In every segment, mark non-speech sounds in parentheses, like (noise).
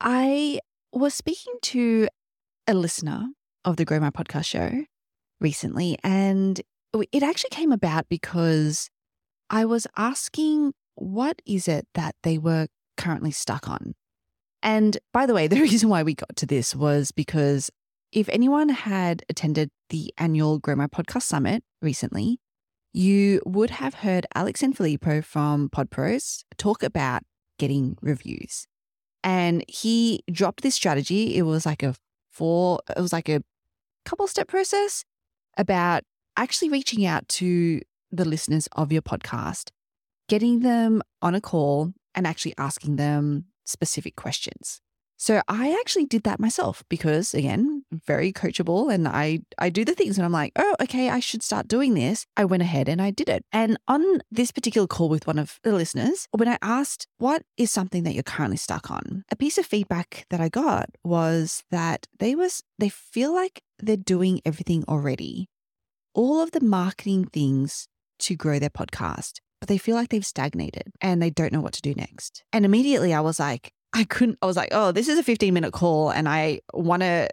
I was speaking to a listener of the Grow My Podcast show recently, and it actually came about because I was asking what is it that they were currently stuck on. And by the way, (laughs) the reason why we got to this was because if anyone had attended the annual Grow My Podcast Summit recently, you would have heard Alex and Filippo from PodPros talk about getting reviews. And he dropped this strategy. It was like a four, it was like a couple step process about actually reaching out to the listeners of your podcast, getting them on a call and actually asking them specific questions. So I actually did that myself because again, very coachable and I I do the things and I'm like, "Oh, okay, I should start doing this." I went ahead and I did it. And on this particular call with one of the listeners, when I asked, "What is something that you're currently stuck on?" A piece of feedback that I got was that they was they feel like they're doing everything already. All of the marketing things to grow their podcast, but they feel like they've stagnated and they don't know what to do next. And immediately I was like, I couldn't, I was like, oh, this is a 15 minute call and I want to,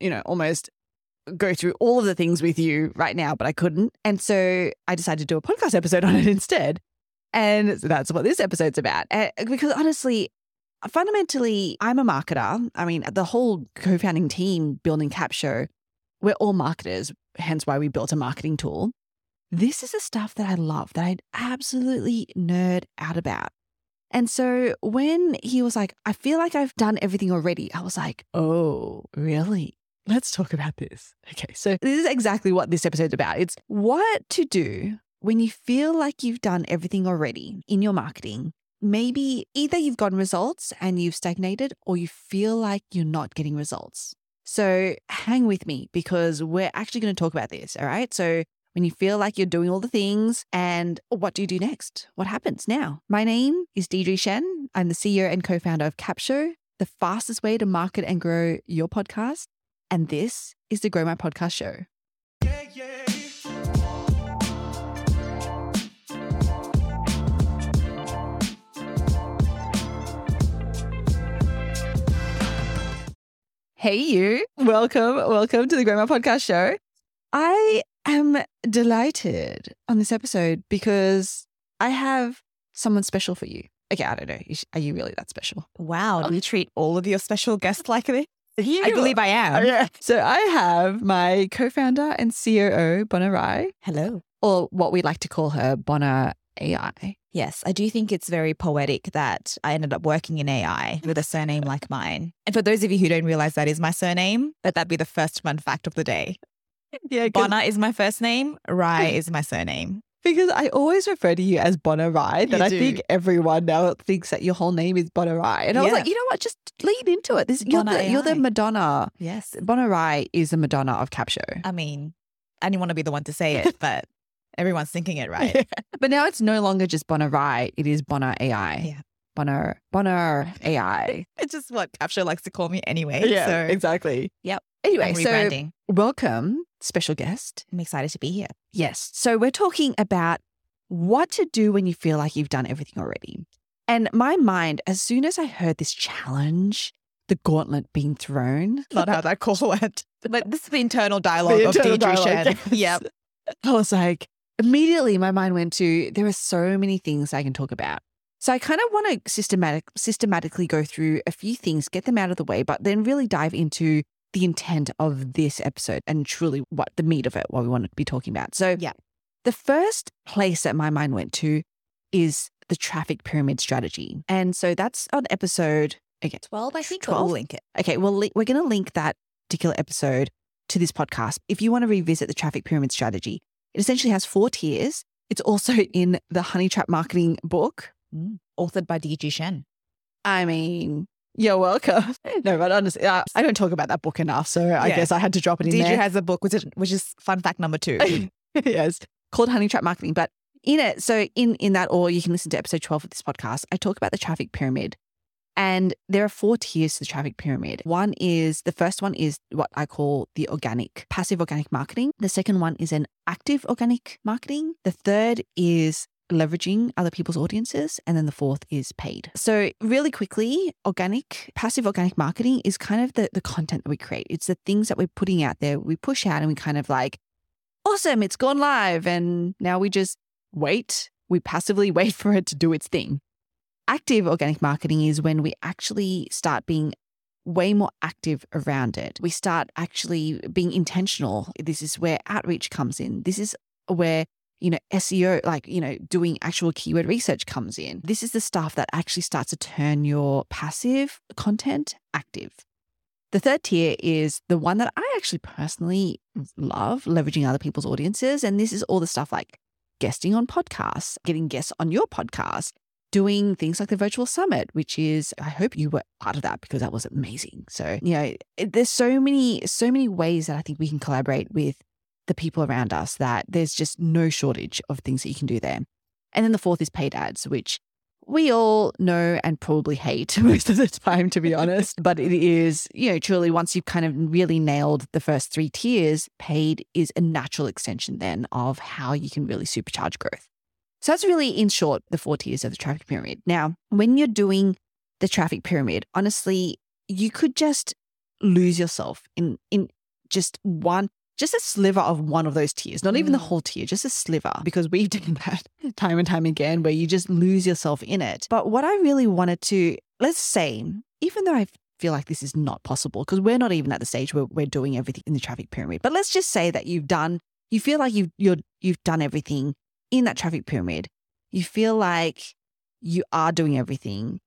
you know, almost go through all of the things with you right now, but I couldn't. And so I decided to do a podcast episode on it (laughs) instead. And so that's what this episode's about. Uh, because honestly, fundamentally, I'm a marketer. I mean, the whole co founding team building Capsho, we're all marketers, hence why we built a marketing tool. This is the stuff that I love, that I'd absolutely nerd out about. And so when he was like, I feel like I've done everything already, I was like, oh, really? Let's talk about this. Okay. So this is exactly what this episode's about. It's what to do when you feel like you've done everything already in your marketing. Maybe either you've gotten results and you've stagnated, or you feel like you're not getting results. So hang with me because we're actually going to talk about this. All right. So when you feel like you're doing all the things and what do you do next? What happens now? My name is Deidre Shen. I'm the CEO and co-founder of Capsho, the fastest way to market and grow your podcast. And this is the Grow My Podcast Show. Yeah, yeah. Hey, you. Welcome. Welcome to the Grow My Podcast Show. I am delighted on this episode because I have someone special for you. Okay, I don't know. Are you really that special? Wow. Do you treat all of your special guests like this? (laughs) You, I believe I am. Oh, yeah. So I have my co-founder and COO, Bona Rai. Hello. Or what we like to call her, Bona AI. Yes, I do think it's very poetic that I ended up working in AI with a surname like mine. And for those of you who don't realize that is my surname, let that be the first fun fact of the day. Yeah, (laughs) Bona is my first name. Rai (laughs) is my surname. Because I always refer to you as Bona Rai, that I think everyone now thinks that your whole name is Bona Rai. And I was like, you know what? Just lean into it. This, you're, the, you're the Madonna. Yes. Bona Rai is the Madonna of Capsho. I mean, I didn't want to be the one to say it, (laughs) but everyone's thinking it right. But now it's no longer just Bona Rai, it is Bona AI. Yeah. Bona, Bona AI. it's just what Capsho likes to call me anyway. Yeah, so. exactly. Yep. Anyway, so welcome, special guest. I'm excited to be here. Yes. So we're talking about what to do when you feel like you've done everything already. And my mind, as soon as I heard this challenge, the gauntlet being thrown, (laughs) not how that call went, but this is the internal dialogue the of internal Deidre Shen. Yep. I was like, immediately my mind went to there are so many things I can talk about. So I kind of want to systematic systematically go through a few things, get them out of the way, but then really dive into the intent of this episode and truly what the meat of it, what we want to be talking about. So, yeah, the first place that my mind went to is the traffic pyramid strategy. And so that's on episode okay, 12, I think. 12. We'll link it. Okay, well, we're going to link that particular episode to this podcast. If you want to revisit the traffic pyramid strategy, it essentially has four tiers. It's also (laughs) in the Honey Trap Marketing book, mm. authored by Deidre Shen. I mean, you're welcome. (laughs) No, but honestly, uh, I don't talk about that book enough, so I yeah. guess I had to drop it in Deidre there. has a book, which is, which is fun fact number two. (laughs) yes, called Honey Trap Marketing. But in it, so in in that, or you can listen to episode twelve of this podcast. I talk about the traffic pyramid, and there are four tiers to the traffic pyramid. One is the first one is what I call the organic, passive organic marketing. The second one is an active organic marketing. The third is leveraging other people's audiences. And then the fourth is paid. So, really quickly, organic, passive organic marketing is kind of the, the content that we create. It's the things that we're putting out there, we push out and we kind of like, awesome, it's gone live. And now we just wait. We passively (laughs) wait for it to do its thing. Active organic marketing is when we actually start being way more active around it. We start actually being intentional. This is where outreach comes in. This is where you know, SEO, like, you know, doing actual keyword research comes in. This is the stuff that actually starts to turn your passive content active. The third tier is the one that I actually personally love, leveraging other people's audiences. And this is all the stuff like guesting on podcasts, getting guests on your podcast, doing things like the virtual summit, which is, I hope you were part of that because that was amazing. So, you know, there's so many, so many ways that I think we can collaborate with the people around us that there's just no shortage of things that you can do there. And then the fourth is paid ads, which we all know and probably hate (laughs) most of the time, to be (laughs) honest. But it is, you know, truly once you've kind of really nailed the first three tiers, paid is a natural extension then of how you can really supercharge growth. So that's really, in short, the four tiers of the traffic pyramid. Now, when you're doing the traffic pyramid, honestly, you could just lose yourself in in just one just a sliver of one of those tiers, not even the mm. whole tier, just a sliver, because we've (laughs) done that time and time again where you just lose yourself in it. But what I really wanted to, let's say, even though I feel like this is not possible, because we're not even at the stage where we're doing everything in the traffic pyramid, but let's just say that you've done, you feel like you've, you're, you've done everything in that traffic pyramid. You feel like you are doing everything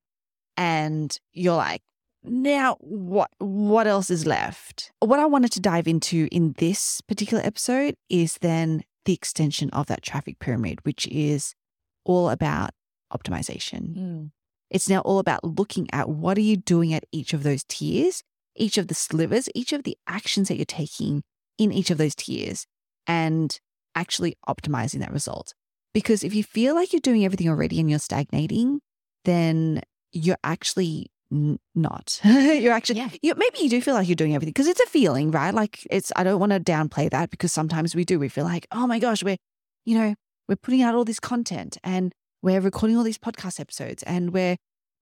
and you're like, now, what what else is left? What I wanted to dive into in this particular episode is then the extension of that traffic pyramid, which is all about optimization. Mm. It's now all about looking at what are you doing at each of those tiers, each of the slivers, each of the actions that you're taking in each of those tiers and actually optimizing that result. Because if you feel like you're doing everything already and you're stagnating, then you're actually N- not. (laughs) you're actually, yeah. you, maybe you do feel like you're doing everything because it's a feeling, right? Like it's, I don't want to downplay that because sometimes we do. We feel like, oh my gosh, we're, you know, we're putting out all this content and we're recording all these podcast episodes and we're,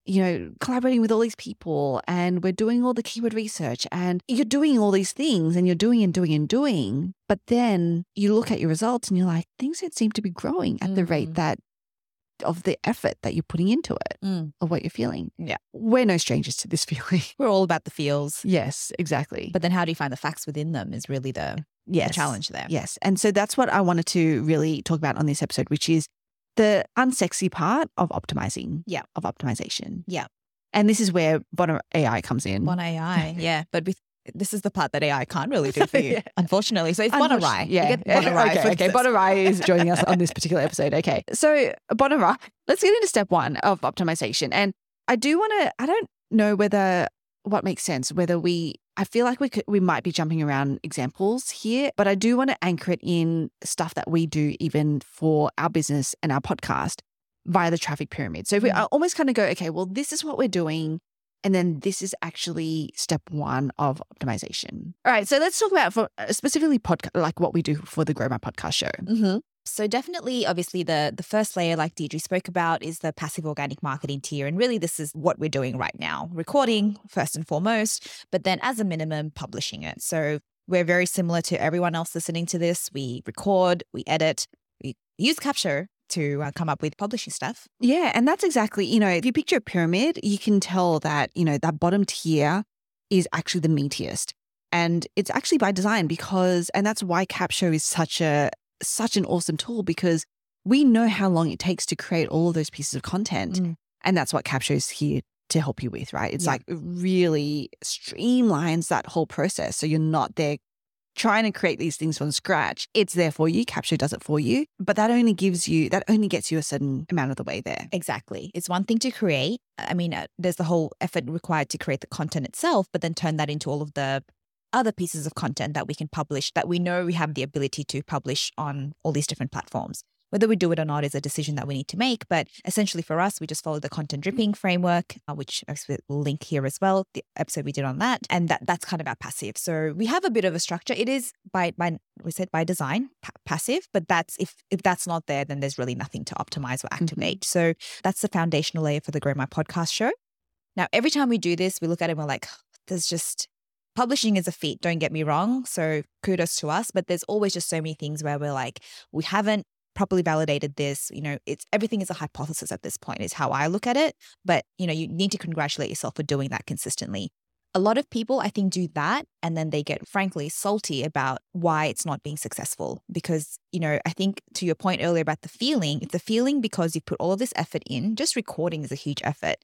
you know, collaborating with all these people and we're doing all the keyword research and you're doing all these things and you're doing and doing and doing. But then you look at your results and you're like, things don't seem to be growing at mm-hmm. the rate mm. that of the effort that you're putting into it mm. of what you're feeling. Yeah. We're no strangers to this (laughs) feeling. We're all about the feels. Yes, exactly. But then how do you find the facts within them is really the, yes. the challenge there. Yes. And so that's what I wanted to really talk about on this episode, which is the unsexy part of optimizing. Yeah. Of optimization. Yeah. And this is where Bona AI comes in. Bona AI, (laughs) yeah. But with this is the part that AI can't really do (laughs) for you, yeah. unfortunately. So it's Bonarai. Yeah. Bonarai okay. Okay. Bonarai (laughs) is joining us on this particular episode. Okay. So Bonarai, let's get into step one of optimization. And I do want to, I don't know whether what makes sense, whether we, I feel like we could, we might be jumping around examples here, but I do want to anchor it in stuff that we do even for our business and our podcast via the traffic pyramid. So if we mm. almost kind of go, okay, well, this is what we're doing. And then this is actually step one of optimization. All right. So let's talk about for uh, specifically podcast, like what we do for the Grow My Podcast show. Mm-hmm. So definitely, obviously, the the first layer, like Deidre spoke about, is the passive organic marketing tier, and really, this is what we're doing right now: recording first and foremost, but then as a minimum, publishing it. So we're very similar to everyone else listening to this. We record, we edit, we use Capsho to uh, come up with publishing stuff. Yeah. And that's exactly, you know, if you picture a pyramid, you can tell that, you know, that bottom tier is actually the meatiest. And it's actually by design because, and that's why Capsho is such a, such an awesome tool because we know how long it takes to create all of those pieces of content. Mm. And that's what Capsho is here to help you with, right? It's yeah. like really streamlines that whole process. So you're not there trying to create these things from scratch, it's there for you. Capsho does it for you. But that only gives you, that only gets you a certain amount of the way there. Exactly. It's one thing to create. I mean, uh, there's the whole effort required to create the content itself, but then turn that into all of the other pieces of content that we can publish that we know we have the ability to publish on all these different platforms. Whether we do it or not is a decision that we need to make. But essentially for us, we just follow the content dripping framework, uh, which we'll link here as well, the episode we did on that. And that that's kind of our passive. So we have a bit of a structure. It is by, by we said by design, pa- passive, but that's if, if that's not there, then there's really nothing to optimize or mm-hmm. activate. Mm-hmm. So that's the foundational layer for the Grow My Podcast show. Now, every time we do this, we look at it and we're like, there's just publishing is a feat, don't get me wrong. So kudos to us. But there's always just so many things where we're like, we haven't properly validated this. You know, it's everything is a hypothesis at this point, is how I look at it. But, you know, you need to congratulate yourself for doing that consistently. A lot of people, I think, do that and then they get frankly salty about why it's not being successful. Because, you know, I think to your point earlier about the feeling, it's a feeling because you've put all of this effort in, just recording is a huge effort.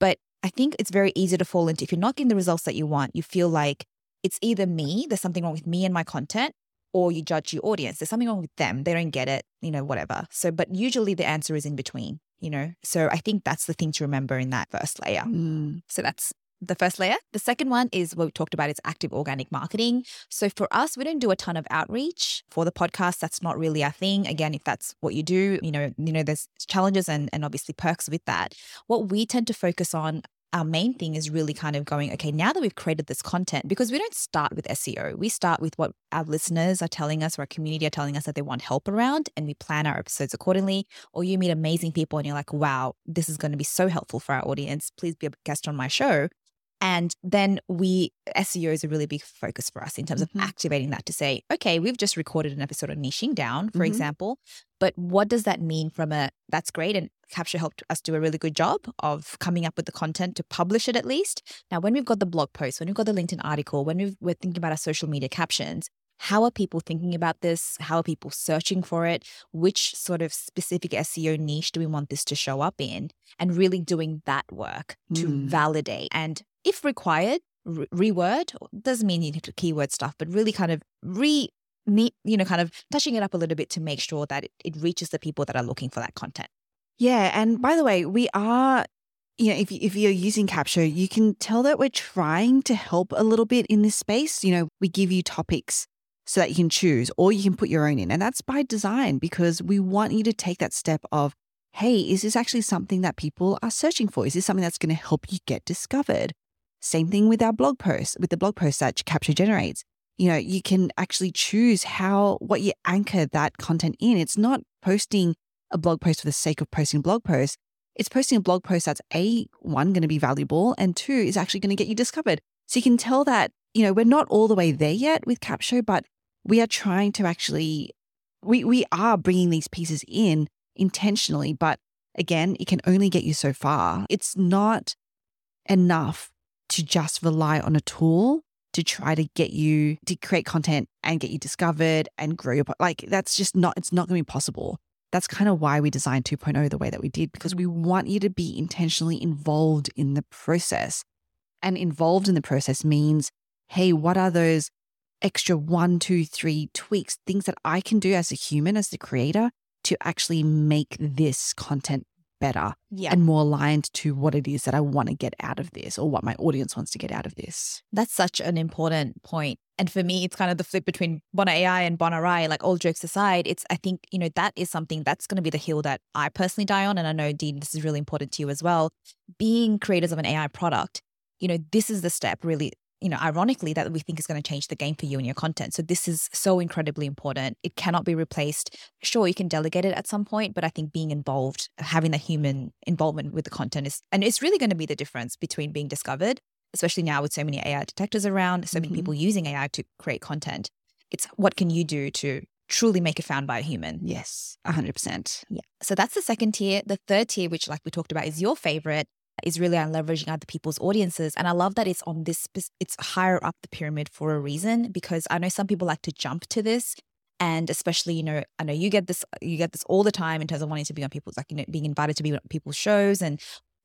But I think it's very easy to fall into if you're not getting the results that you want, you feel like it's either me, there's something wrong with me and my content, or you judge your audience. There's something wrong with them. They don't get it, you know, whatever. So, but usually the answer is in between, you know? So I think that's the thing to remember in that first layer. Mm. So that's the first layer. The second one is what we talked about is active organic marketing. So for us, we don't do a ton of outreach for the podcast. That's not really our thing. Again, if that's what you do, you know, you know, there's challenges and, and obviously perks with that. What we tend to focus on our main thing is really kind of going, okay, now that we've created this content, because we don't start with SEO, we start with what our listeners are telling us or our community are telling us that they want help around, and we plan our episodes accordingly. Or you meet amazing people and you're like, wow, this is going to be so helpful for our audience. Please be a guest on my show. And then we, SEO is a really big focus for us in terms mm-hmm. of activating that to say, okay, we've just recorded an episode on niching down, for mm-hmm. example, but what does that mean from a, that's great. And Capsho helped us do a really good job of coming up with the content to publish it at least. Now, when we've got the blog post, when we've got the LinkedIn article, when we are thinking about our social media captions, how are people thinking about this? How are people searching for it? Which sort of specific SEO niche do we want this to show up in? And really doing that work to mm. validate and if required, re- reword doesn't mean you need to keyword stuff, but really kind of re you know, kind of touching it up a little bit to make sure that it, it reaches the people that are looking for that content. Yeah. And by the way, we are, you know, if, if you're using Capsho, you can tell that we're trying to help a little bit in this space. You know, we give you topics so that you can choose or you can put your own in. And that's by design because we want you to take that step of, hey, is this actually something that people are searching for? Is this something that's going to help you get discovered? Same thing with our blog posts, with the blog posts that Capsho generates. You know, you can actually choose how, what you anchor that content in. It's not posting a blog post for the sake of posting blog post. It's posting a blog post that's A, one, going to be valuable, and two, is actually going to get you discovered. So you can tell that, you know, we're not all the way there yet with Capsho, but we are trying to actually, we, we are bringing these pieces in intentionally, but again, it can only get you so far. It's not enough to just rely on a tool to try to get you to create content and get you discovered and grow your like that's just not it's not going to be possible. That's kind of why we designed 2.0 the way that we did because we want you to be intentionally involved in the process. And involved in the process means hey what are those extra one two three tweaks things that i can do as a human as the creator to actually make this content better yeah. and more aligned to what it is that I want to get out of this or what my audience wants to get out of this. That's such an important point. And for me, it's kind of the flip between Bona AI and Bona Rai. Like all jokes aside, it's I think, you know, that is something that's going to be the hill that I personally die on. And I know, Dean, this is really important to you as well. Being creators of an AI product, you know, this is the step really you know, ironically, that we think is going to change the game for you and your content. So this is so incredibly important. It cannot be replaced. Sure, you can delegate it at some point, but I think being involved, having the human involvement with the content is, and it's really going to be the difference between being discovered, especially now with so many AI detectors around, so many mm-hmm. people using AI to create content. It's what can you do to truly make it found by a human. Yes, 100%. Yeah. So that's the second tier. The third tier, which like we talked about, is your favorite, is really on leveraging other people's audiences. And I love that it's on this, it's higher up the pyramid for a reason, because I know some people like to jump to this. And especially, you know, I know you get this, you get this all the time in terms of wanting to be on people's, like, you know, being invited to be on people's shows and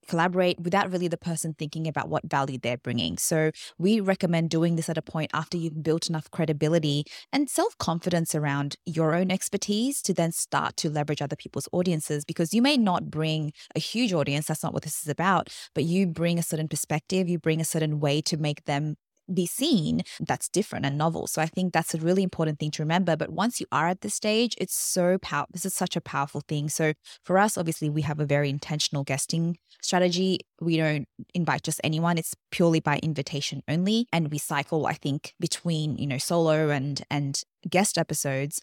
collaborate without really the person thinking about what value they're bringing. So we recommend doing this at a point after you've built enough credibility and self confidence around your own expertise to then start to leverage other people's audiences because you may not bring a huge audience. That's not what this is about, but you bring a certain perspective, you bring a certain way to make them be seen, that's different and novel. So I think that's a really important thing to remember. But once you are at this stage, it's so powerful. This is such a powerful thing. So for us, obviously, we have a very intentional guesting strategy. We don't invite just anyone. It's purely by invitation only. And we cycle, I think, between, you know, solo and and guest episodes.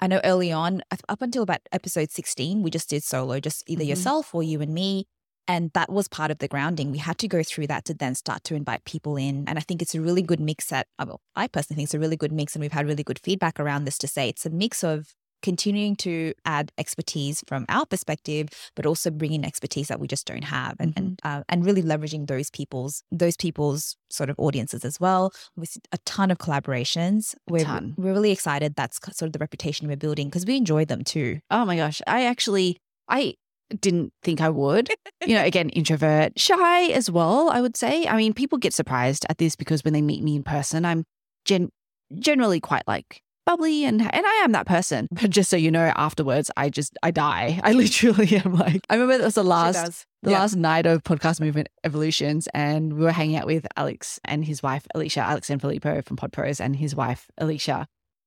I know early on, up until about episode 16, we just did solo, just either mm-hmm. yourself or you and me. And that was part of the grounding. We had to go through that to then start to invite people in. And I think it's a really good mix that, well, I personally think it's a really good mix. And we've had really good feedback around this to say it's a mix of continuing to add expertise from our perspective, but also bringing expertise that we just don't have, and mm-hmm. and, uh, and really leveraging those people's those people's sort of audiences as well. With a ton of collaborations, we're we're really excited. That's sort of the reputation we're building because we enjoy them too. Oh my gosh, I actually I didn't think I would. You know, (laughs) again, introvert, shy as well, I would say. I mean, people get surprised at this because when they meet me in person, I'm gen- generally quite like bubbly and and I am that person. But just so you know, afterwards I just I die. (laughs) I literally am like I remember it was the last the yeah. last night of podcast movement evolutions and we were hanging out with Alex and his wife Alicia, Alex and Filippo from Podpros and his wife Alicia.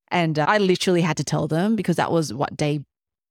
And uh, I literally had to tell them because that was what day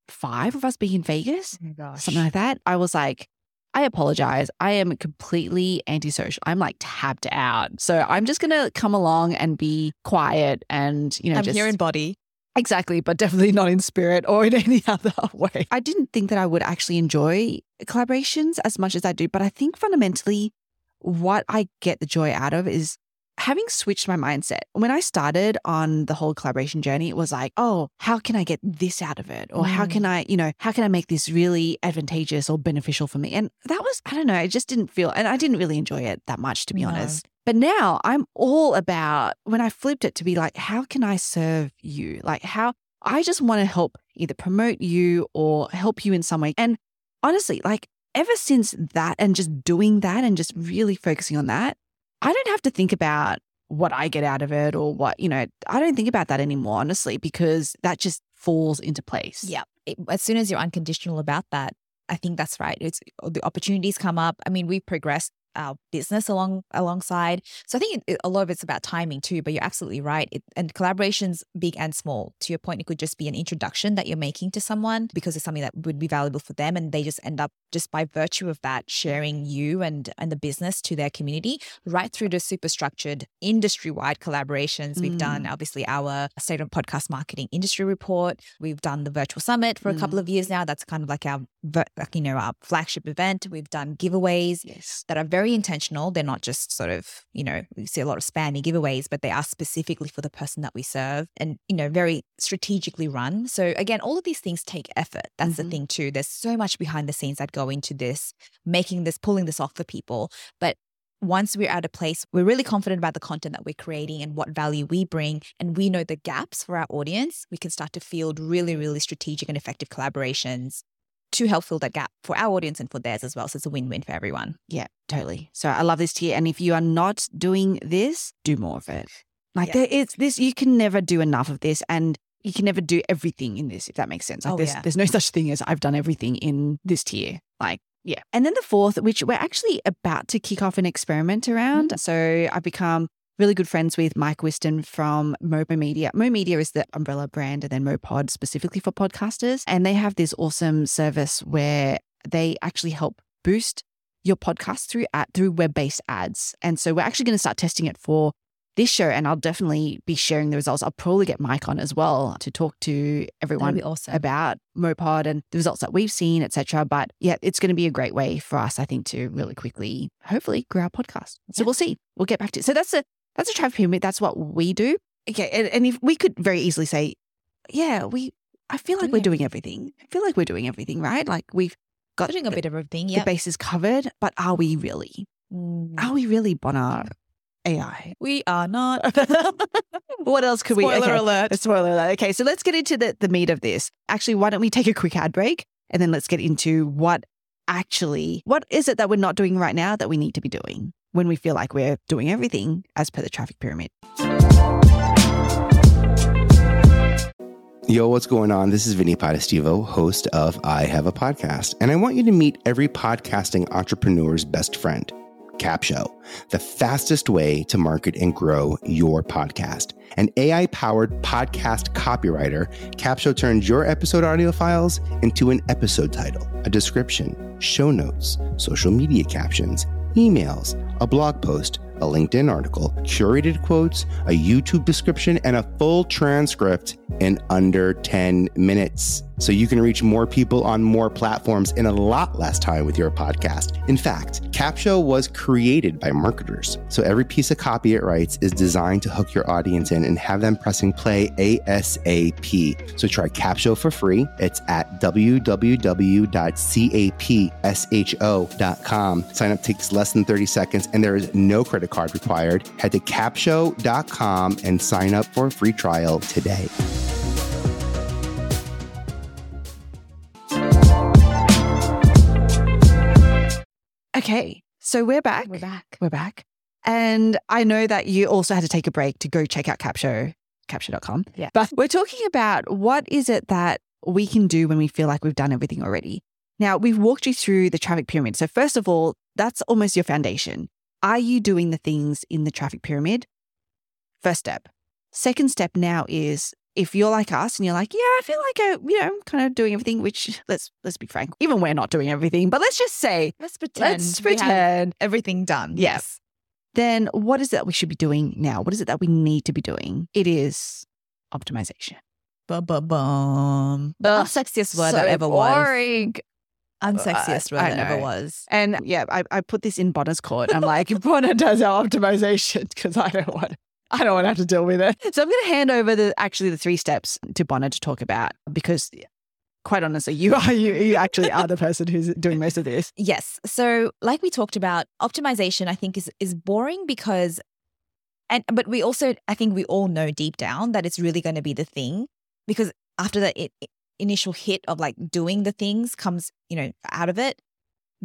five of us being in Vegas, oh something like that. I was like, I apologize. I am completely antisocial. I'm like tapped out. So I'm just going to come along and be quiet and, you know, I'm just, here in body. Exactly, but definitely not in spirit or in (laughs) any other way. I didn't think that I would actually enjoy collaborations as much as I do, but I think fundamentally what I get the joy out of is having switched my mindset, when I started on the whole collaboration journey, it was like, oh, how can I get this out of it? Or mm. how can. I, you know, how can I make this really advantageous or beneficial for me? And that was, I don't know, I just didn't feel, and I didn't really enjoy it that much, to be no. honest. But now I'm all about when I flipped it to be like, how can I serve you? Like, how I just want to help either promote you or help you in some way. And honestly, like, ever since that and just doing that and just really focusing on that, I don't have to think about what I get out of it or what, you know, I don't think about that anymore, honestly, because that just falls into place. Yeah. It, as soon as you're unconditional about that, I think that's right. It's uh, the opportunities come up. I mean, we've progressed our business along alongside. So I think it, a lot of it's about timing too. But you're absolutely right. It, and collaborations, big and small. To your point, it could just be an introduction that you're making to someone because it's something that would be valuable for them, and they just end up just by virtue of that sharing you and and the business to their community. Right through to super structured industry wide collaborations. Mm. We've done mm. obviously our state of podcast marketing industry report. We've done the virtual summit for mm. a couple mm. of years now. That's kind of like our you know our flagship event. We've done giveaways yes. that are very very intentional. They're not just sort of, you know, we see a lot of spammy giveaways, but they are specifically for the person that we serve and, you know, very strategically run. So again, all of these things take effort. That's mm-hmm. the thing too. There's so much behind the scenes that go into this, making this, pulling this off for people. But once we're at a place we're really confident about the content that we're creating and what value we bring and we know the gaps for our audience we can start to field really really strategic and effective collaborations to help fill that gap for our audience and for theirs as well. So it's a win win for everyone. Yeah, totally. So I love this tier. And if you are not doing this, do more of it. Like yeah. there is this, you can never do enough of this. And you can never do everything in this, if that makes sense. Like oh, there's, yeah. there's no such thing as I've done everything in this tier. Like, yeah. And then the fourth, which we're actually about to kick off an experiment around. Mm-hmm. So I've become really good friends with Mike Whiston from Mo Media. Mo Media is the umbrella brand, and then MoPod specifically for podcasters. And they have this awesome service where they actually help boost your podcast through ad, through web-based ads. And so we're actually going to start testing it for this show and I'll definitely be sharing the results. I'll probably get Mike on as well to talk to everyone awesome. about MoPod and the results that we've seen, etc. But yeah, it's going to be a great way for us, I think, to really quickly, hopefully, grow our podcast. So yeah. we'll see. We'll get back to it. So that's a that's a traffic pyramid. That's what we do. Okay. And, and if we could very easily say, yeah, we, I feel like we're doing everything. I feel like we're doing everything, right? Like we've got doing a bit of everything. Yeah. The bases covered, but are we really? Mm. Are we really Bona AI? We are not. (laughs) what else could spoiler we? Spoiler okay. alert. Spoiler alert. Okay. So let's get into the, the meat of this. Actually, why don't we take a quick ad break and then let's get into what actually, what is it that we're not doing right now that we need to be doing? when we feel like we're doing everything as per the traffic pyramid. Yo, what's going on? This is Vinny Potestivo, host of I Have a Podcast, and I want you to meet every podcasting entrepreneur's best friend Capsho, the fastest way to market and grow your podcast. An AI powered podcast copywriter, Capsho turns your episode audio files into an episode title, a description, show notes, social media captions, emails, a blog post, a LinkedIn article, curated quotes, a YouTube description, and a full transcript in under 10 minutes. So you can reach more people on more platforms in a lot less time with your podcast. In fact, Capsho was created by marketers. So every piece of copy it writes is designed to hook your audience in and have them pressing play ASAP. So try Capsho for free. It's at www.capsho.com. Sign up takes less than 30 seconds and there is no credit card required. Head to capsho.com and sign up for a free trial today. Okay, so we're back. We're back. We're back. And I know that you also had to take a break to go check out Capsho, capsho.com. Yeah. But we're talking about what is it that we can do when we feel like we've done everything already. Now, we've walked you through the traffic pyramid. So, first of all, that's almost your foundation. Are you doing the things in the traffic pyramid? First step. Second step now is if you're like us and you're like, yeah, I feel like I, you know, I'm kind of doing everything, which let's let's be frank, even we're not doing everything, but let's just say Let's pretend. let's pretend. everything done. Yes. Then what is it that we should be doing now? What is it that we need to be doing? It is optimization. Ba-ba-bum. The Unsexiest word so that ever was. boring. Unsexiest uh, word that ever was. And yeah, I, I put this in Bona's court. I'm like, Bona does our optimization because I don't want I don't want to have to deal with it. So I'm going to hand over the actually the three steps to Bona to talk about because quite honestly, you are you, you actually are the (laughs) person who's doing most of this. Yes. So, like we talked about, optimization I think is is boring because and but we also I think we all know deep down that it's really going to be the thing because after that it, initial hit of like doing the things comes, you know, out of it,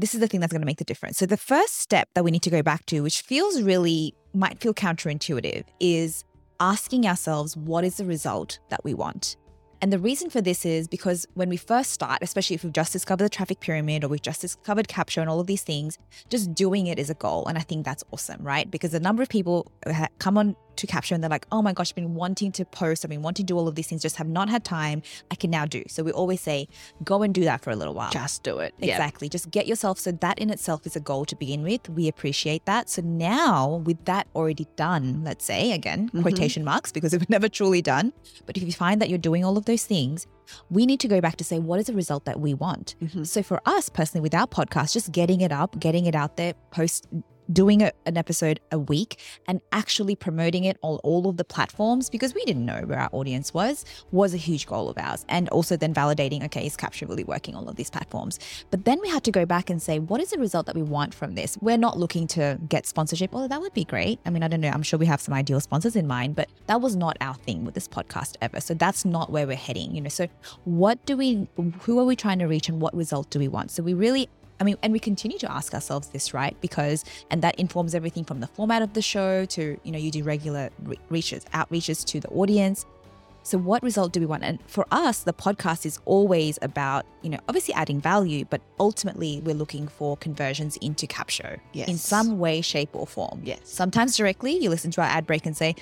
this is the thing that's going to make the difference. So the first step that we need to go back to which feels really might feel counterintuitive is asking ourselves what is the result that we want. And the reason for this is because when we first start, especially if we've just discovered the traffic pyramid or we've just discovered Capsho and all of these things, just doing it is a goal. And I think that's awesome, right? Because a number of people come on to Capsho and they're like, oh my gosh, I've been wanting to post, I've been wanting to do all of these things, just have not had time. I can now do. So we always say, go and do that for a little while. Just do it. Exactly. Just get yourself. So that in itself is a goal to begin with. We appreciate that. So now, with that already done, let's say again, Mhm. quotation marks, because it was never truly done. But if you find that you're doing all of those things, we need to go back to say, what is the result that we want? Mhm. So for us personally, with our podcast, just getting it up, getting it out there, post doing a, an episode a week and actually promoting it on all of the platforms because we didn't know where our audience was was a huge goal of ours. And also then validating okay is Capsho really working on all of these platforms? But then we had to go back and say what is the result that we want from this? We're not looking to get sponsorship. Although that would be great. I mean i don't know. I'm sure we have some ideal sponsors in mind but that was not our thing with this podcast ever. So that's not where we're heading you know. So what do we who are we trying to reach and what result do we want? So we really I mean, and we continue to ask ourselves this, right? Because, and that informs everything from the format of the show to, you know, you do regular re- reaches, outreaches to the audience. So, what result do we want? And for us, the podcast is always about, you know, obviously adding value, but ultimately we're looking for conversions into Capsho in some way, shape, or form. Yes. Sometimes directly, you listen to our ad break and say,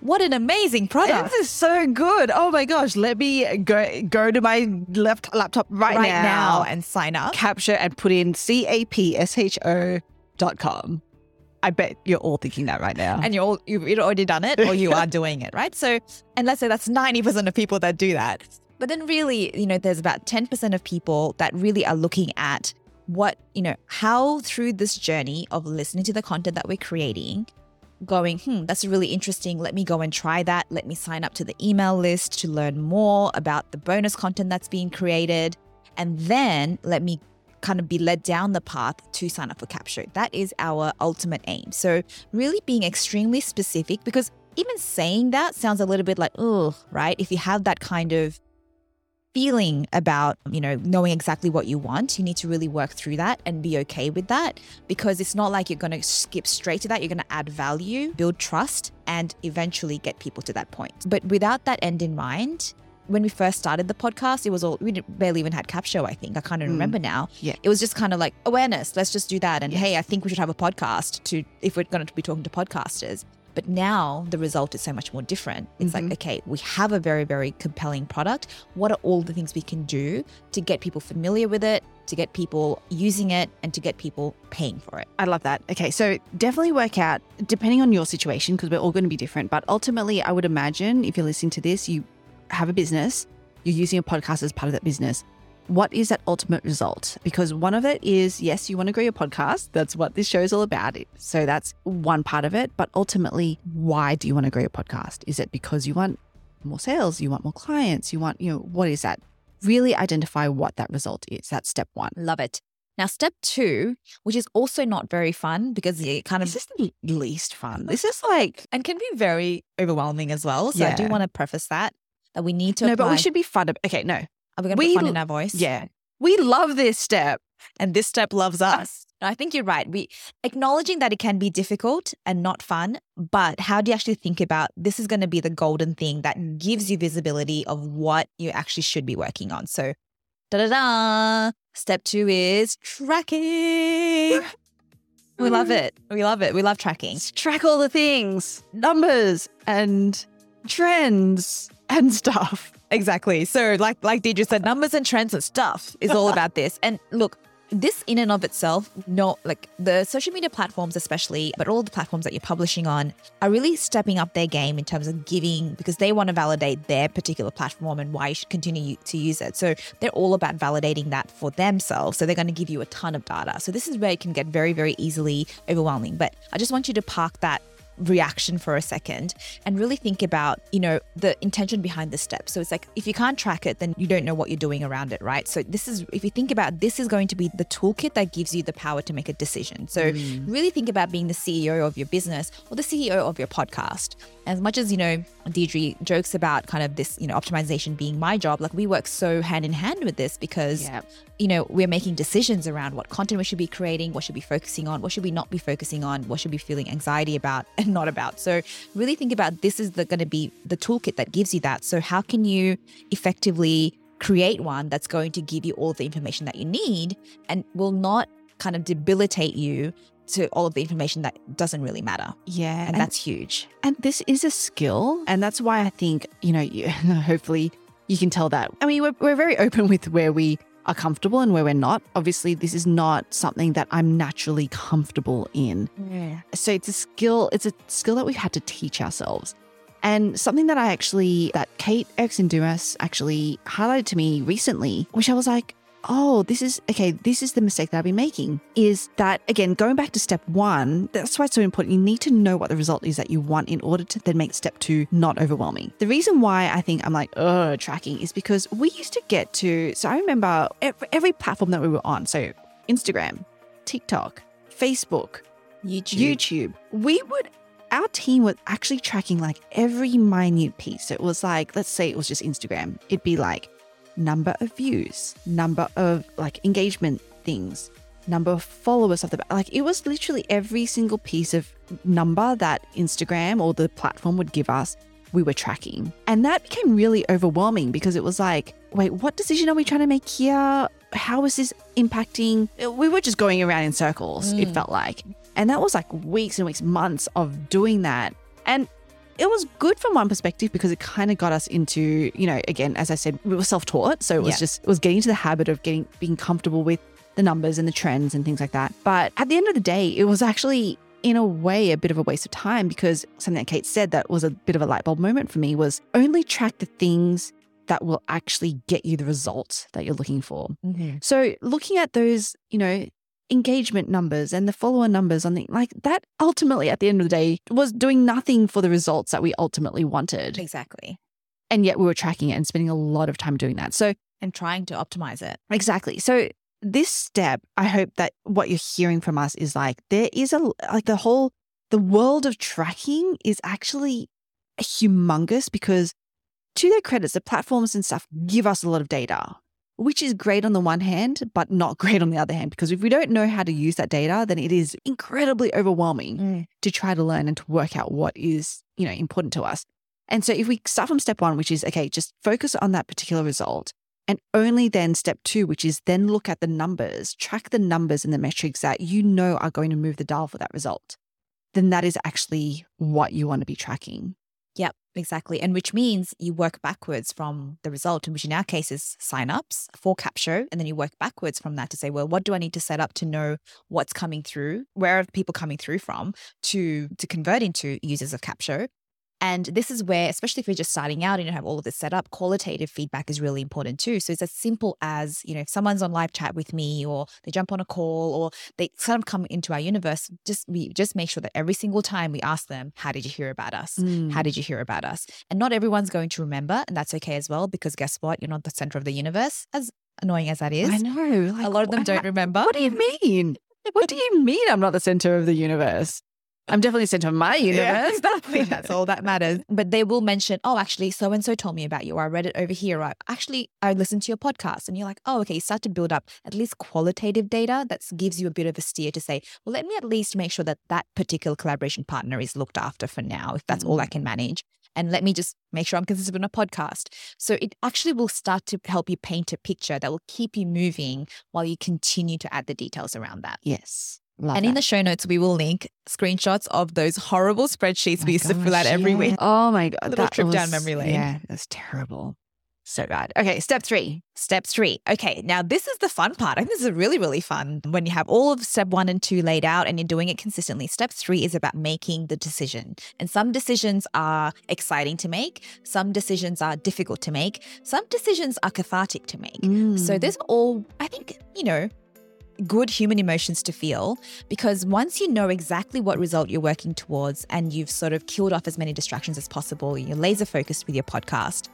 what an amazing product. This is so good. Oh my gosh. Let me go go to my left laptop right, right now, now and sign up. Capsho and put in C A P S H O dot com. I bet you're all thinking that right now. and you're all, you've already done it or you are (laughs) doing it, right? So, and let's say that's 90% of people that do that. But then really, you know, there's about 10% of people that really are looking at what, you know, how through this journey of listening to the content that we're creating, going, hmm, that's really interesting. Let me go and try that. Let me sign up to the email list to learn more about the bonus content that's being created. And then let me kind of be led down the path to sign up for Capsho. That is our ultimate aim. So, really being extremely specific because even saying that sounds a little bit like, oh, right? If you have that kind of feeling about, you know, knowing exactly what you want, you need to really work through that and be okay with that because it's not like you're going to skip straight to that. You're going to add value, build trust, and eventually get people to that point. But without that end in mind, when we first started the podcast, it was all we barely even had Capsho. I think I kind of Mm. remember now. Yeah. it was just kind of like awareness. Let's just do that. And Yes. hey, I think we should have a podcast to if we're going to be talking to podcasters. But now the result is so much more different. It's Mhm. like, okay, we have a very, very compelling product. What are all the things we can do to get people familiar with it, to get people using it, and to get people paying for it? I love that. Okay, so definitely work out depending on your situation because we're all going to be different. But ultimately, I would imagine if you're listening to this, you have a business, you're using a podcast as part of that business. What is that ultimate result? Because one of it is yes, you want to grow your podcast. That's what this show is all about. So that's one part of it. But ultimately, why do you want to grow your podcast? Is it because you want more sales? You want more clients? You want, you know, what is that? Really identify what that result is. That's step one. Love it. Now, step two, which is also not very fun because it kind of This is the least fun. This is like and can be very overwhelming as well. So I do want to preface that that we need to. no, but we should be fun. Okay, no, Are we going to we put fun in our voice? yeah, we love this step. and this step loves us. No, I think you're right. We acknowledging that it can be difficult and not fun, but how do you actually think about this is going to be the golden thing that gives you visibility of what you actually should be working on. So, da da da. Step two is tracking. (laughs) We love it. We love it. We love tracking. Let's track all the things, numbers and trends and stuff. Exactly. So, like like Deidre said, numbers and trends and stuff is all about this. And look, this in and of itself, no, like the social media platforms, especially, but all the platforms that you're publishing on, are really stepping up their game in terms of giving because they want to validate their particular platform and why you should continue to use it. So they're all about validating that for themselves. So they're going to give you a ton of data. So this is where it can get very, very easily overwhelming. But I just want you to park that reaction for a second and really think about you know the intention behind the step. So it's like if you can't track it then you don't know what you're doing around it right? So this is if you think about this is going to be the toolkit that gives you the power to make a decision. So mm. really think about being the ceo of your business or the ceo of your podcast. As much as you know Deidre jokes about kind of this you know optimization being my job like we work so hand in hand with this because Yeah. you know, we're making decisions around what content we should be creating, what should be focusing on, what should we not be focusing on, what should be feeling anxiety about and not about. So really think about this is the going to be the toolkit that gives you that. So how can you effectively create one that's going to give you all the information that you need and will not kind of debilitate you to all of the information that doesn't really matter. Yeah, And, that's huge. and this is a skill, and that's why I think you know. You, (laughs) hopefully, you can tell that. I mean, we're we're very open with where we are comfortable and where we're not. Obviously, this is not something that I'm naturally comfortable in. Yeah. So it's a skill. It's a skill that we've had to teach ourselves. And something that I actually, that Kate Erickson Dumas actually highlighted to me recently, which I was like, oh, this is, okay, this is the mistake that I've been making, is that, again, going back to step one, that's why it's so important. You need to know what the result is that you want in order to then make step two not overwhelming. The reason why I think I'm like, oh, tracking is because we used to get to, so I remember every, every platform that we were on, so Instagram, TikTok, Facebook, YouTube. YouTube, we would, our team was actually tracking like every minute piece. So it was like, let's say it was just Instagram, it'd be like number of views, number of like engagement things, number of followers of the, like it was literally every single piece of number that Instagram or the platform would give us. We were tracking. And that became really overwhelming because it was like, wait, what decision are we trying to make here? How is this impacting? We were just going around in circles, it Mm. felt like. And that was like weeks and weeks, months of doing that. And it was good from one perspective because it kind of got us into, you know, again, as I said, we were self-taught. So it was Yeah. just, it was getting into the habit of getting, being comfortable with the numbers and the trends and things like that. But at the end of the day, it was actually, in a way, a bit of a waste of time because something that Kate said that was a bit of a light bulb moment for me was only track the things that will actually get you the results that you're looking for. Mhm. So looking at those, you know, engagement numbers and the follower numbers on the like that ultimately at the end of the day was doing nothing for the results that we ultimately wanted. Exactly. And yet we were tracking it and spending a lot of time doing that. So And trying to optimize it. exactly. So this step, I hope that what you're hearing from us is like there is a like the whole the world of tracking is actually humongous because to their credits, the platforms and stuff give us a lot of data, which is great on the one hand, but not (laughs) great on the other hand. Because if we don't know how to use that data, then it is incredibly overwhelming mm. to try to learn and to work out what is, you know, important to us. And so if we start from step one, which is, okay, just focus on that particular result. And only then step two, which is then look at the numbers, track the numbers and the metrics that you know are going to move the dial for that result. Then that is actually what you want to be tracking. Exactly. And which means you work backwards from the result, which in our case is signups for Capsho. And then you work backwards from that to say, well, what do I need to set up to know what's coming through? Where are people coming through from to to convert into users of Capsho? And this is where, especially if you're just starting out and you have all of this set up, qualitative feedback is really important too. So it's as simple as, you know, if someone's on live chat with me or they jump on a call or they sort of come into our universe, just we just make sure that every single time we ask them, how did you hear about us? Mm. How did you hear about us? And not everyone's going to remember, and that's okay as well, because guess what? You're not the center of the universe, as annoying as that is. I know. a lot of them don't (laughs) remember. What do you mean? What do you mean I'm not the center of the universe? I'm definitely center of my universe. Yeah, exactly. That's all that matters. But they will mention, oh, actually, so and so told me about you, or I read it over here, or actually, I listened to your podcast. And you're like, oh, okay, you start to build up at least qualitative data that gives you a bit of a steer to say, well, let me at least make sure that that particular collaboration partner is looked after for now, if that's all I mm. can manage. And let me just make sure I'm consistent on a podcast. So it actually will start to help you paint a picture that will keep you moving while you continue to add the details around that. Yes. Love and in the show notes, we will link screenshots of those horrible spreadsheets we used to fill out Gosh, every yeah. week. Oh my God. Little that trip down memory lane. Yeah, that's terrible. So bad. Okay, step three. Step three. Okay, now this is the fun part. I think this is really, really fun when you have all of step one and two laid out and you're doing it consistently. Step three is about making the decision. And some decisions are exciting to make, some decisions are difficult to make, some decisions are cathartic to make. So Mm. these are all, I think, you know, good human emotions to feel because once you know exactly what result you're working towards and you've sort of killed off as many distractions as possible, you're laser focused with your podcast,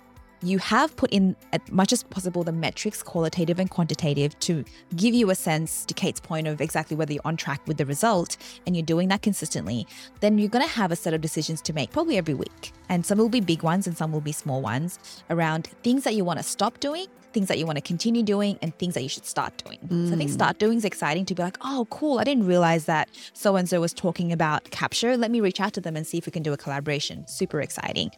you have put in as much as possible the metrics, qualitative and quantitative, to give you a sense, to Kate's point, of exactly whether you're on track with the result and you're doing that consistently, then you're going to have a set of decisions to make probably every week. And some will be big ones and some will be small ones around things that you want to stop doing, things that you want to continue doing, and things that you should start doing. So I think mm. start doing is exciting to be like, oh, cool. I didn't realize that so and so was talking about Capsho. Let me reach out to them and see if we can do a collaboration. Super exciting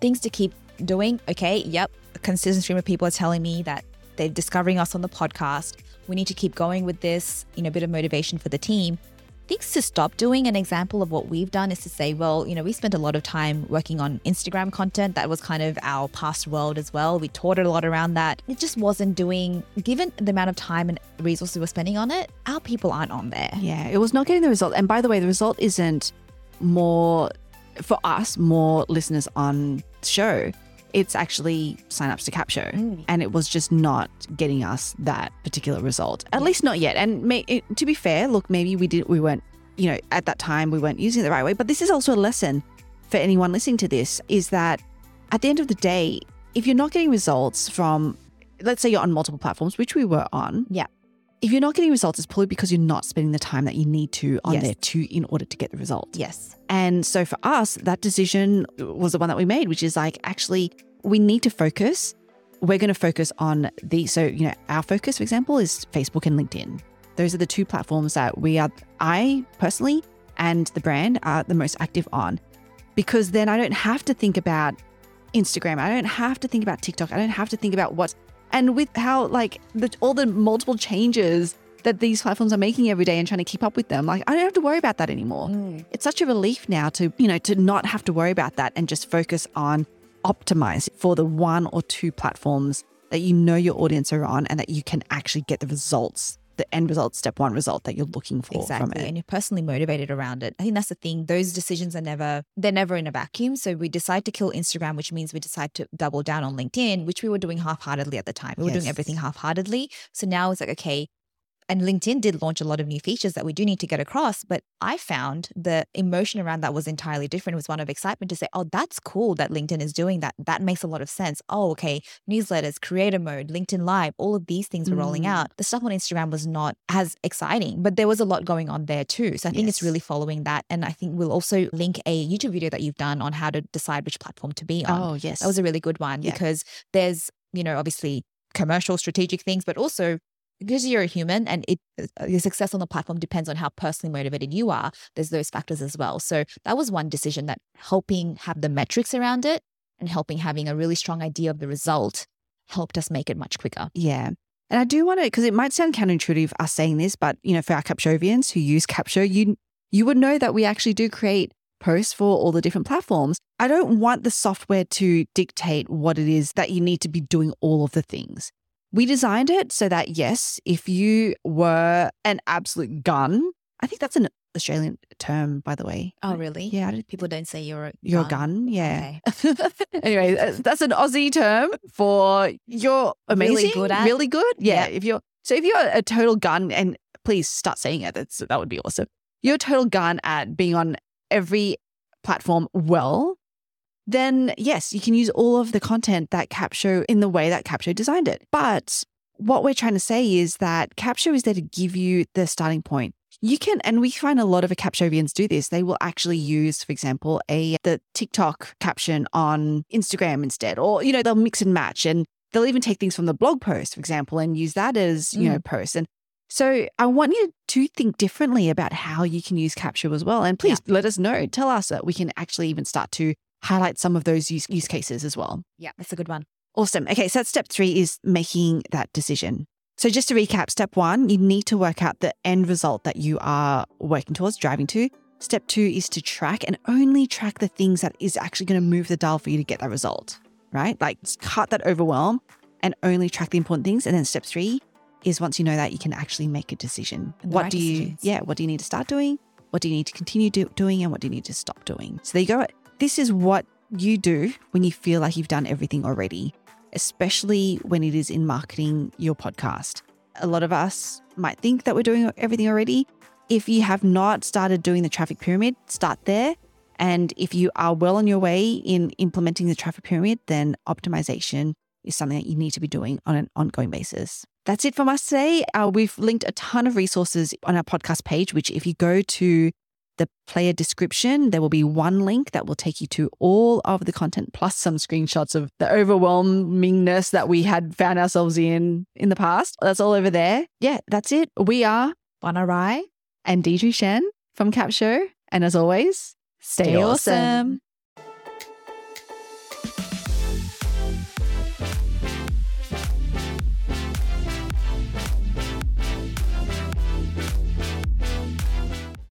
things to keep doing. Okay, yep. A consistent stream of people are telling me that they're discovering us on the podcast. We need to keep going with this, you know, a bit of motivation for the team. Things to stop doing. An example of what we've done is to say, well, you know, we spent a lot of time working on Instagram content. That was kind of our past world as well. We taught a lot around that. It just wasn't doing, given the amount of time and resources we're spending on it, our people aren't on there. Yeah, it was not getting the result. And by the way, the result isn't more for us, more listeners on show. It's actually signups to Capsho. Mm. And it was just not getting us that particular result. At least not yet. And may, it, to be fair, look, maybe we did we weren't, you know, at that time we weren't using it the right way. But this is also a lesson for anyone listening to this is that at the end of the day, if you're not getting results from let's say you're on multiple platforms, which we were on. Yeah. If you're not getting results, it's probably because you're not spending the time that you need to on Yes. there to in order to get the result. Yes. And so for us, that decision was the one that we made, which is like actually we need to focus. We're going to focus on the so you know our focus, for example, is Facebook and LinkedIn. Those are the two platforms that we are. I personally and the brand are the most active on, because then I don't have to think about Instagram. I don't have to think about TikTok. I don't have to think about what's and with how like the, all the multiple changes that these platforms are making every day and trying to keep up with them. Like I don't have to worry about that anymore. Mm. It's such a relief now to, you know, to not have to worry about that and just focus on optimize for the one or two platforms that you know your audience are on and that you can actually get the results, the end result, step one result that you're looking for from Exactly. it. And you're personally motivated around it. I think that's the thing. Those decisions are never, they're never in a vacuum. So we decide to kill Instagram, which means we decide to double down on LinkedIn, which we were doing half heartedly at the time. We were doing everything half heartedly. So now it's like, okay, and LinkedIn did launch a lot of new features that we do need to get across. But I found the emotion around that was entirely different. It was one of excitement to say, oh, that's cool that LinkedIn is doing that. That makes a lot of sense. Oh, okay. Newsletters, creator mode, LinkedIn Live, all of these things were rolling Mm. out. The stuff on Instagram was not as exciting, but there was a lot going on there too. So I think it's really following that. And I think we'll also link a YouTube video that you've done on how to decide which platform to be on. Oh, yes. That was a really good one Yeah. because there's, you know, obviously commercial strategic things, but also because you're a human and it uh, your success on the platform depends on how personally motivated you are there's those factors as well so that was one decision that helping have the metrics around it and helping having a really strong idea of the result helped us make it much quicker Yeah. And I do want to, because it might sound counterintuitive us saying this, but you know, for our Capshovians who use Capsho, you you would know that we actually do create posts for all the different platforms. I don't want the software to dictate what it is that you need to be doing all of the things. We designed it so that yes, if you were an absolute gun, I think that's an Australian term, by the way. oh really Yeah, people don't say you're a you're a gun. Yeah. Okay. (laughs) anyway, that's- an Aussie term for you're Really amazing, good at? really good. Yeah, Yeah. if you're so if you're a total gun, and please start saying it. That's that would be awesome. You're a total gun at being on every platform well. Then yes, you can use all of the content that Capsho in the way that Capsho designed it. But what we're trying to say is that Capsho is there to give you the starting point. You can, and we find a lot of Capshovians do this. They will actually use, for example, a the TikTok caption on Instagram instead, or you know they'll mix and match, and they'll even take things from the blog post, for example, and use that as you know mm. posts. And so I want you to think differently about how you can use Capsho as well. And please let us know. Tell us that we can actually even start to highlight some of those use, use cases as well. yeah that's a good one Awesome. Okay, so that's step three is making that decision. So just to recap, step one, you need to work out the end result that you are working towards, driving to. Step two is to track and only track the things that is actually going to move the dial for you to get that result, right? Like cut that overwhelm and only track the important things. And then step three is once you know that, you can actually make a decision. What right do you, decisions. yeah, what do you need to start doing? What do you need to continue do, doing? And what do you need to stop doing? So there you go. This is what you do when you feel like you've done everything already especially when it is in marketing your podcast. A lot of us might think that we're doing everything already. If you have not started doing the traffic pyramid, start there. And if you are well on your way in implementing the traffic pyramid, then optimization is something that you need to be doing on an ongoing basis. That's it from us today. Uh, we've linked a ton of resources on our podcast page, which if you go to the player description, there will be one link that will take you to all of the content plus some screenshots of the overwhelmingness that we had found ourselves in in the past. That's all over there. Yeah, that's it. We are Bona Rai and Deidre Shen from Capsho. And as always, stay, awesome.